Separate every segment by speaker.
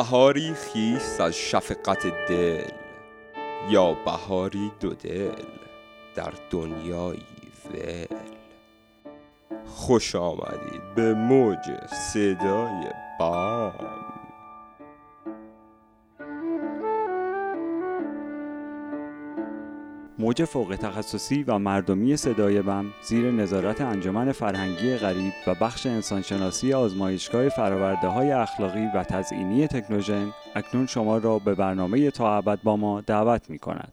Speaker 1: بهاری خیس از شفقت دل یا بهاری دو دل در دنیایی ول. خوش آمدید به موج صدای بام.
Speaker 2: موج فوق تخصصی و مردمی صدای بم زیر نظارت انجمن فرهنگی غریب و بخش انسانشناسی آزمایشگاه فراورده های اخلاقی و تزئینی تکنوژن اکنون شما را به برنامه تا ابد با ما دعوت می کند.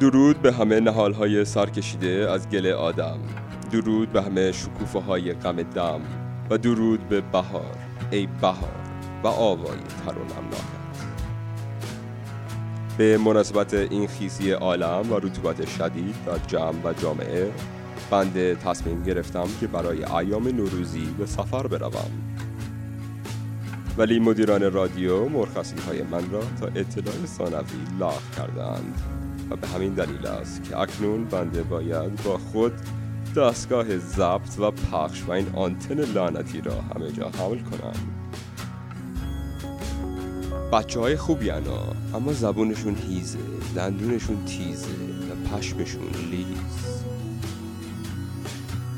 Speaker 1: درود به همه نهال های سرکشیده از گل آدم. درود به همه شکوفه های غم دم. و درود به بهار ای بهار و آوای ترونم به مناسبت این خیسی عالم و رطوبت شدید در جمع و جامعه بنده تصمیم گرفتم که برای ایام نوروزی به سفر بروم. ولی مدیران رادیو مرخصی های من را تا اطلاع ثانوی لاغ کردند و به همین دلیل است که اکنون بنده باید با خود دستگاه ضبط و پخش و این آنتن لعنتی را همه جا حمل کنم. بچه های خوبی انا اما زبونشون هیزه دندونشون تیزه و پشمشون لیز.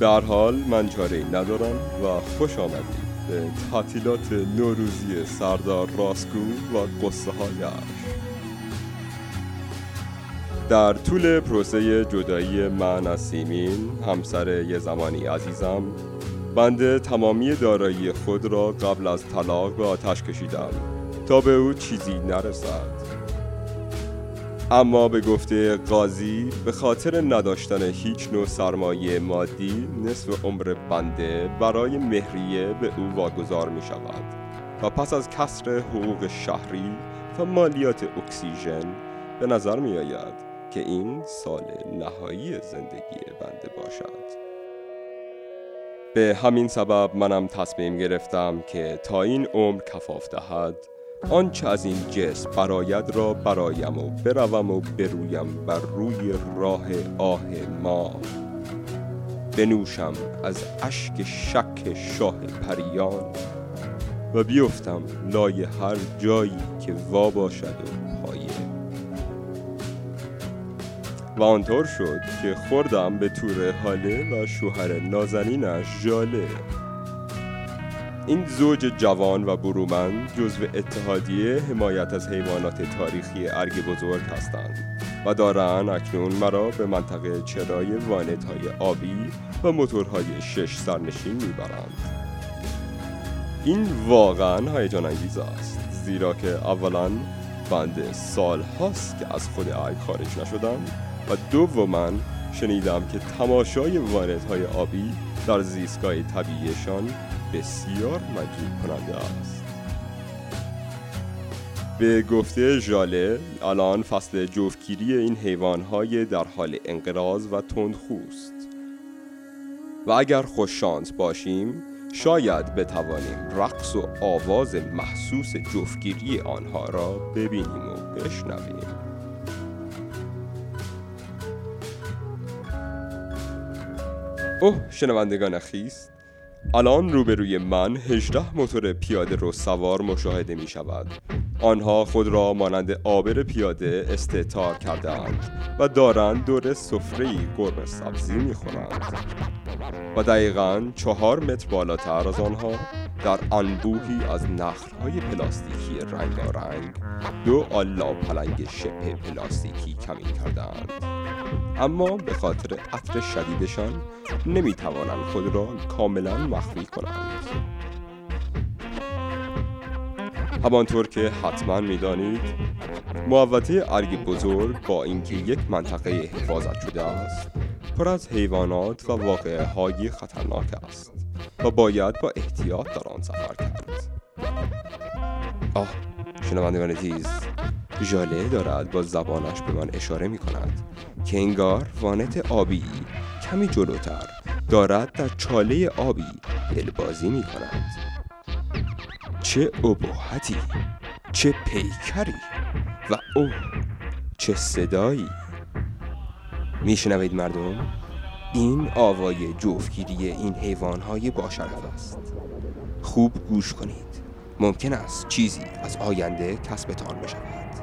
Speaker 1: به حال من چاره ندارم و خوش آمدید به تعطیلات نوروزی سردار راسکو و قصه هایش در طول پروسه جدایی من از سیمین همسر یه زمانی عزیزم بنده تمامی دارایی خود را قبل از طلاق به آتش کشیدم. تا به او چیزی نرسد. اما به گفته قاضی به خاطر نداشتن هیچ نوع سرمایه مادی نصف عمر بنده برای مهریه به او واگذار می شود و پس از کسر حقوق شهری و مالیات اکسیژن به نظر می آید که این سال نهایی زندگی بنده باشد. به همین سبب منم تصمیم گرفتم که تا این عمر کفاف دهد آنچه از این جسم براید را برایم و بروم و برویم بر روی راه آه ما. بنوشم از اشک شک شاه پریان و بیفتم لای هر جایی که وا باشد و پایه. و آنطور شد که خوردم به تور حاله و شوهر نازنینش جاله این زوج جوان و برومند جزو اتحادیه حمایت از حیوانات تاریخی ارگ بزرگ هستند و دارن اکنون مرا به منطقه چرای وانت های آبی و موتورهای شش سرنشین می‌برند. این واقعا هیجان انگیز است زیرا که اولا بنده سال هاست که از خود ارگ خارج نشدم و دوما شنیدم که تماشای وانت های آبی در زیستگاه طبیعیشان بسیار مجید کننده است. به گفته ژاله الان فصل جفتگیری این حیوانهای در حال انقراض و تندخوست. و اگر خوششانس باشیم شاید بتوانیم رقص و آواز محسوس جفتگیری آنها را ببینیم و بشنویم. اوه شنوندگان خیست. الان روبروی من 18 موتور پیاده رو سوار مشاهده می شود آنها خود را مانند آبر پیاده استعتار کرده اند و دارند دور سفره گرم سبزی می خورند و دقیقا چهار متر بالاتر از آنها در انبوهی از نخلهای پلاستیکی رنگارنگ دو آلا پلنگ شبه پلاستیکی کمین کردند. اما به خاطر عطر شدیدشان نمی توانند خود را کاملا مخفی کنند. همانطور که حتما می‌دانید محوطه ارگ بزرگ با اینکه یک منطقه حفاظت شده است پر از حیوانات و واقعه های خطرناک است. و باید با احتیاط در آن سفر کرد. آه شنوندگان تیز ژاله دارد با زبانش به من اشاره می کند که انگار وانت آبی کمی جلوتر دارد در چاله آبی دلبازی می کند. چه ابهتی چه پیکری و او چه صدایی. میشنوید مردم؟ این آوای جفتگیری این حیوانهای باشرف است. خوب گوش کنید. ممکن است چیزی از آینده کسبتان بشود.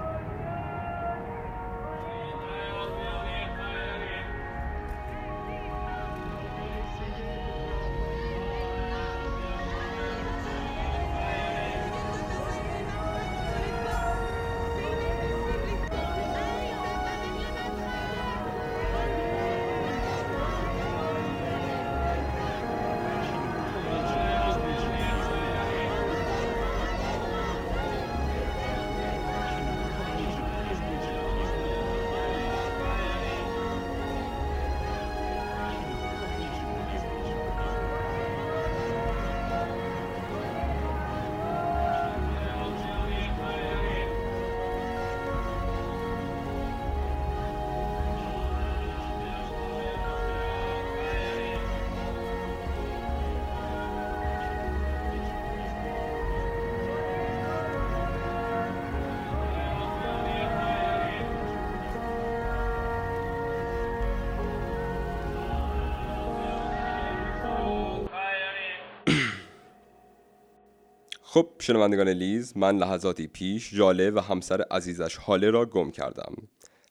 Speaker 1: خب شنوندگان لیز من لحظاتی پیش جاله و همسر عزیزش حاله را گم کردم.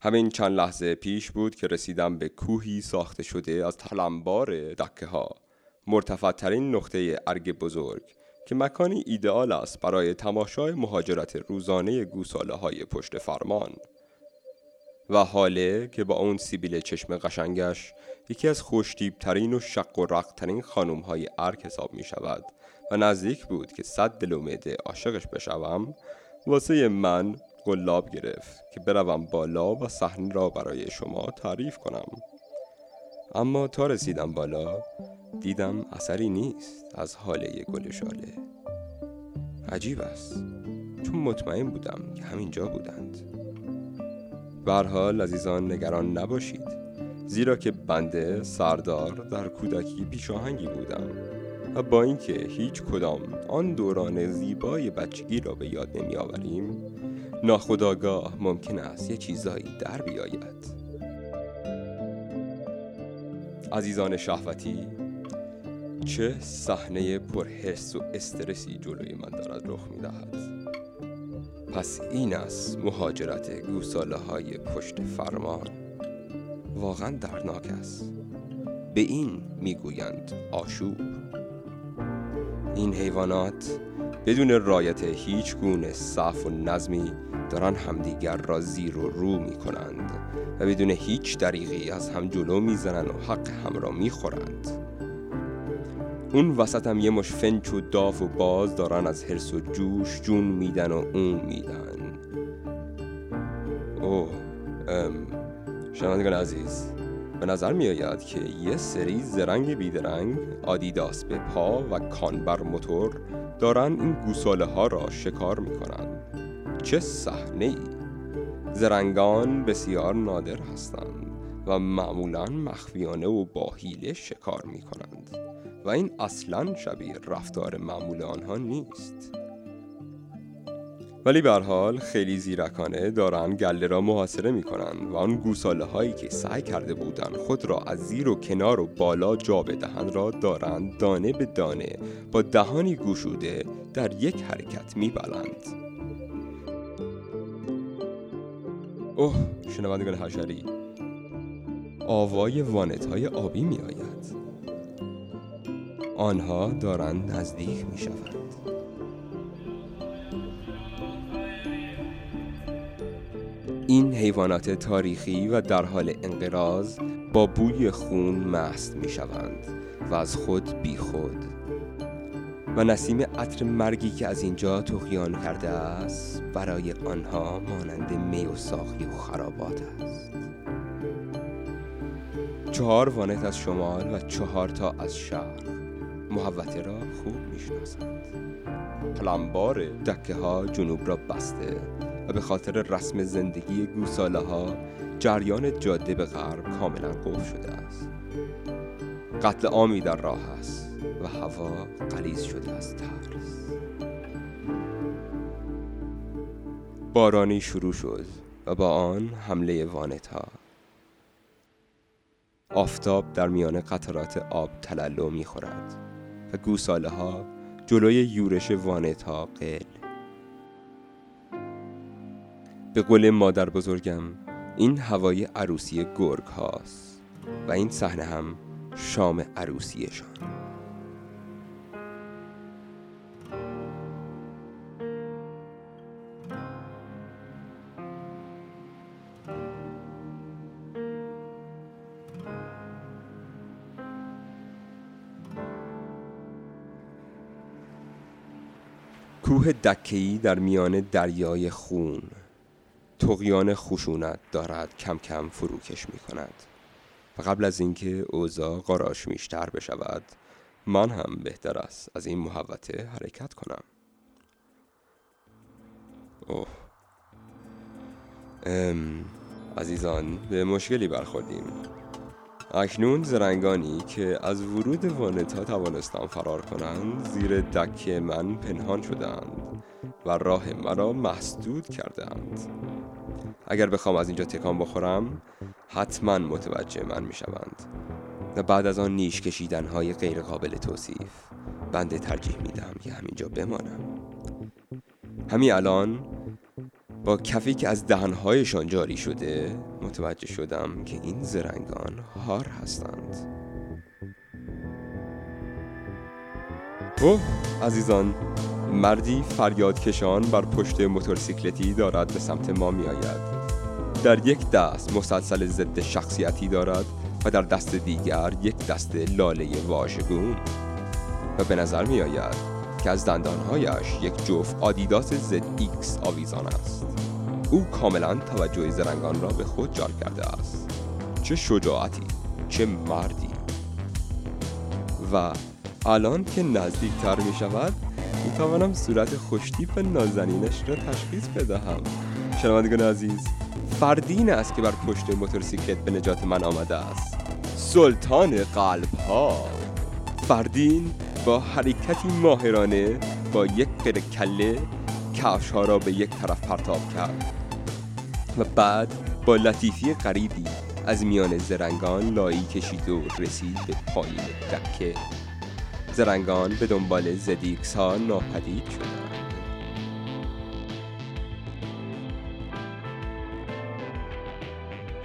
Speaker 1: همین چند لحظه پیش بود که رسیدم به کوهی ساخته شده از تلمبار دکه ها مرتفع ترین نقطه ارگ بزرگ که مکانی ایدئال است برای تماشای مهاجرت روزانه گوساله های پشت فرمان. و حاله که با اون سیبیل چشم قشنگش یکی از خوشتیب ترین و شق و رق ترین خانوم های ارگ حساب می شود و نزدیک بود که صد دل و عاشقش بشوم واسه من گلاب گرفت که بروم بالا و صحنه را برای شما تعریف کنم. اما تا رسیدم بالا دیدم اثری نیست از حاله گل شاله. عجیب است. چون مطمئن بودم که همینجا بودند. حال عزیزان نگران نباشید. زیرا که بنده سردار در کودکی پیشاهنگی بودم. و با اینکه هیچ کدام آن دوران زیبای بچگی را به یاد نمی آوریم ناخداگاه ممکن است یه چیزایی در بیاید. عزیزان شهوتی چه صحنه پرحس و استرسی جلوی من دارد رخ می دهد پس این است مهاجرت گوساله های پشت فرمان. واقعا درناک است. به این می‌گویند آشوب. این حیوانات بدون رایت هیچ گونه صف و نظمی دارن همدیگر را زیر و رو می کنند و بدون هیچ دریغی از هم جلو می‌زنند و حق هم را می خورند. اون وسط هم یه مش فنچ و داف و باز دارن از حرس و جوش جون میدن و اون میدن اوه شنوندگان عزیز به نظر می آید که یه سری زرنگ بیدرنگ آدیداس به پا و کانبر موتور دارن این گوساله ها را شکار می کنن. چه صحنه ای زرنگان بسیار نادر هستند و معمولا مخفیانه و با شکار می کنند و این اصلا شبیه رفتار معمول آنها نیست ولی به حال خیلی زیرکانه دارن گله را محاصره می کنند و آن گوساله هایی که سعی کرده بودند خود را از زیر و کنار و بالا جا بدهند را دارند دانه به دانه با دهانی گوشوده در یک حرکت می بلند. اوه شنوندگان حشری آوای وانت های آبی می آید آنها دارند نزدیک می شوند این حیوانات تاریخی و در حال انقراض با بوی خون مست می شوند و از خود بی خود و نسیم عطر مرگی که از اینجا تخیان کرده است برای آنها مانند می و ساخی و خرابات است. چهار وانت از شمال و چهار تا از شرق. محوته را خوب می‌شناسند. پلمبار دکه ها جنوب را بسته و به خاطر رسم زندگی گوساله ها جریان جاده به غرب کاملا قفل شده است. قتل عامی در راه است و هوا قلیز شده از ترس. بارانی شروع شد و با آن حمله وانت ها آفتاب در میان قطرات آب تلالو می خورد و گوساله ها جلوی یورش وانتا قل به قول مادر بزرگم این هوای عروسی گرگ هاست و این صحنه هم شام عروسیشان. کوه دکهی در میان دریای خون تقیان خشونت دارد کم کم فروکش می کند و قبل از اینکه اوضاع قاراش میشتر بشود من هم بهتر است از این محوته حرکت کنم. اوه. ام عزیزان به مشکلی برخوردیم. اکنون زرنگانی که از ورود وانتا توانستان فرار کنند زیر دکه من پنهان شدند و راه مرا مسدود کردند اگر بخوام از اینجا تکان بخورم حتما متوجه من می شوند و بعد از آن نیش کشیدن های غیر قابل توصیف بنده ترجیح میدم که همینجا بمانم. همین الان با کفی که از دهنهایشان جاری شده متوجه شدم که این زرنگان هار هستند. اوه عزیزان. مردی فریاد کشان بر پشت موتورسیکلتی دارد به سمت ما می آید در یک دست مسلسل ضد شخصیتی دارد و در دست دیگر یک دست لاله واژگون. و به نظر می آید که از دندانهایش یک جفت Adidas ZX آویزان است. او کاملا توجه زرنگان را به خود جلب کرده است. چه شجاعتی چه مردی. و الان که نزدیکتر می شود می توانم صورت خوشتیپ نازنینش را تشخیص بدهم. شنوندگان عزیز فردین است که بر پشت موتورسیکلت به نجات من آمده است. سلطان قلب ها فردین با حرکتی ماهرانه با یک پر کله کفش ها را به یک طرف پرتاب کرد و بعد با لطیفی غریبی از میان زرنگان لایی کشید و رسید به پایین دکه. زرنگان به دنبال زدیکس ها ناپدید شدند.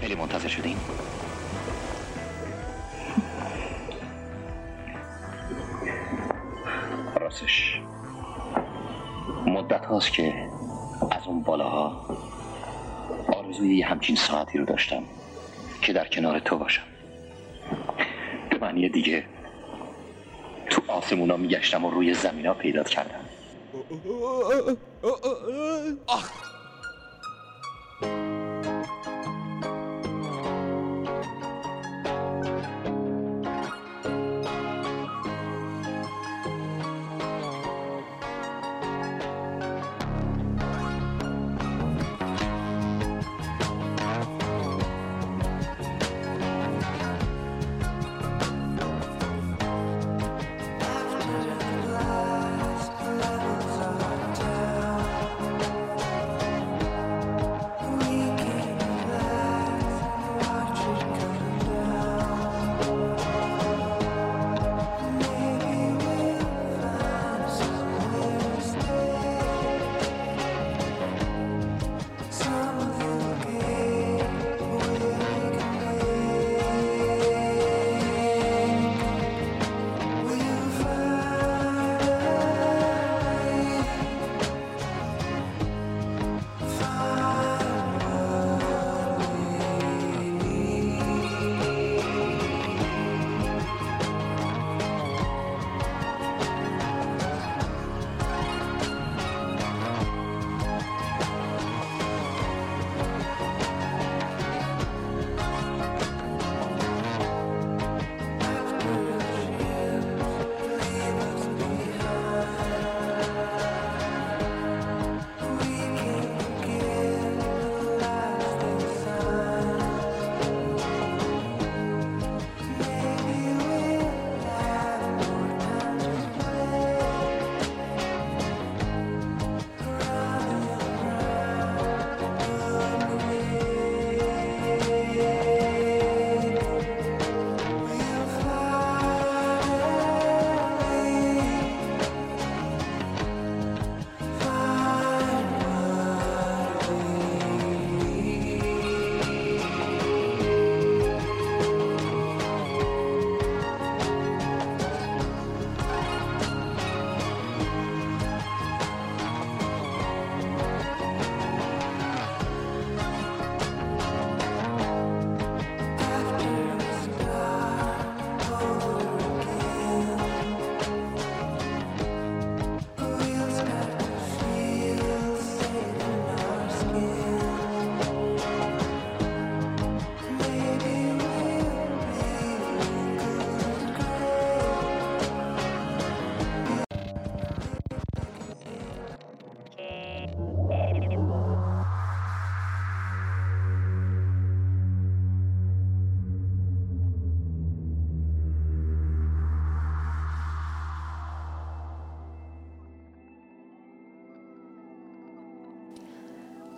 Speaker 3: خیلی منتظر شدین. راستش. مدت هاست که از اون بالاها آرزوی یه همچین ساعتی رو داشتم که در کنار تو باشم. به معنی دیگه آسمونا میگشتم و روی زمینا پیدات کردم.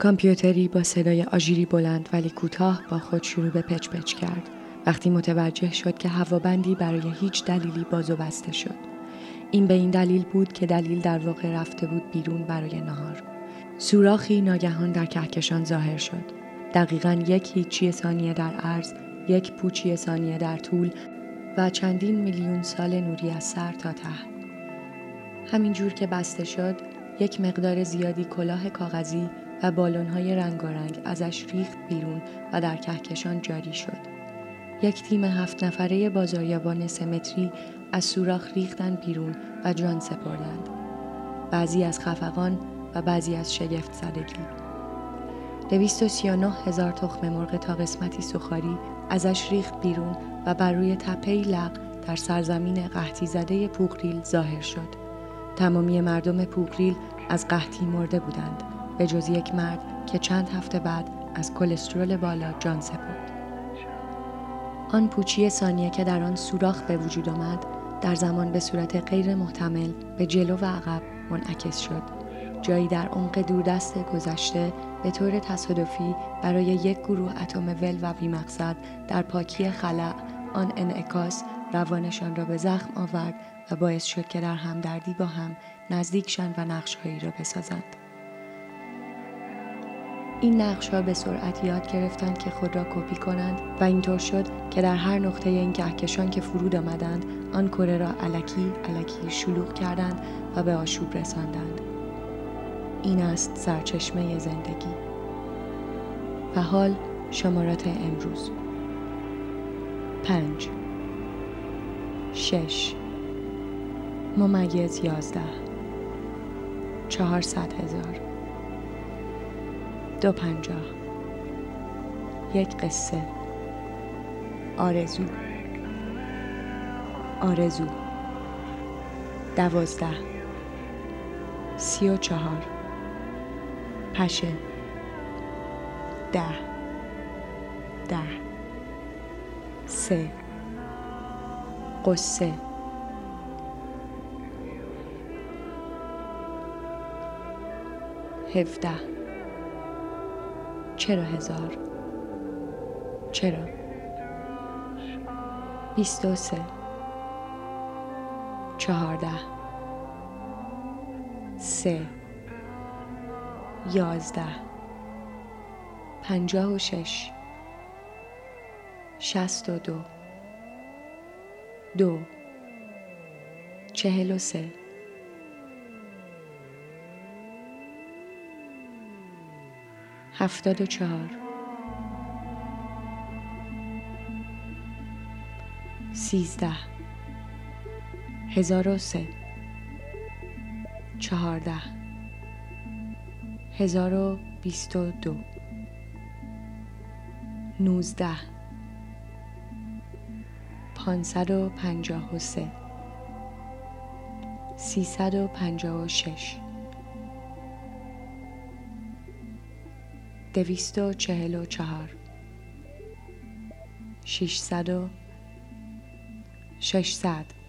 Speaker 4: کامپیوتری با صدای آژیری بلند ولی کوتاه با خود شروع به پچ پچ کرد. وقتی متوجه شد که هوابندی برای هیچ دلیلی باز و بسته شد. این به این دلیل بود که دلیل در واقع رفته بود بیرون برای نهار. سوراخی ناگهان در کهکشان ظاهر شد. دقیقا یک هیچی ثانیه در عرض یک پوچی ثانیه در طول و چندین میلیون سال نوری از سر تا ته. همینجور که بسته شد یک مقدار زیادی کلاه کاغذی و بالونهای رنگارنگ ازش ریخت بیرون و در کهکشان جاری شد. یک تیم هفت نفره بازاریابان سمتری از سوراخ ریختن بیرون و جان سپردند. بعضی از خفقان و بعضی از شگفت زدگی. دویست و سی و نه هزار تخم مرغ تا قسمتی سخاری ازش ریخت بیرون و بر روی تپه لق در سرزمین قحطی زده پوغریل ظاهر شد. تمامی مردم پوغریل از قحطی مرده بودند به جز یک مرد که چند هفته بعد از کلسترول بالا جان سپرد. آن پوچی ثانیه که در آن سوراخ به وجود آمد در زمان به صورت غیر محتمل به جلو و عقب منعکس شد جایی در عمق دوردست گذشته به طور تصادفی برای یک گروه اتم ول و بیمقصد در پاکی خلع آن انعکاس روانشان را به زخم آورد و باعث شد که در همدردی با هم نزدیکشان و نقشهایی را بسازند این نقش ها به سرعت یاد گرفتند که خود را کپی کنند و اینطور شد که در هر نقطه این کهکشان که فرود آمدند آن کره را علکی علکی شلوغ کردند و به آشوب رساندند. این است سرچشمه زندگی. و حال شمارات امروز. پنج. شش. ممیز یازده. چهارصد هزار. دو پنجاه. یک قصه. آرزو. آرزو. دوازده. سی و چهار. پشه. ده. ده. سه. قصه. هفده. چرا هزار؟ چرا؟ بیست و سه. چهارده. سه. یازده. پنجاه و شش. شست و دو. دو. چهل و سه. هفتاد و چهار. سیزده. هزار و سه. چهارده. هزار و دو. نوزده. پانصد و سه. سیصد و شش. دویست و چهل و چهار. ششصد و ششصد.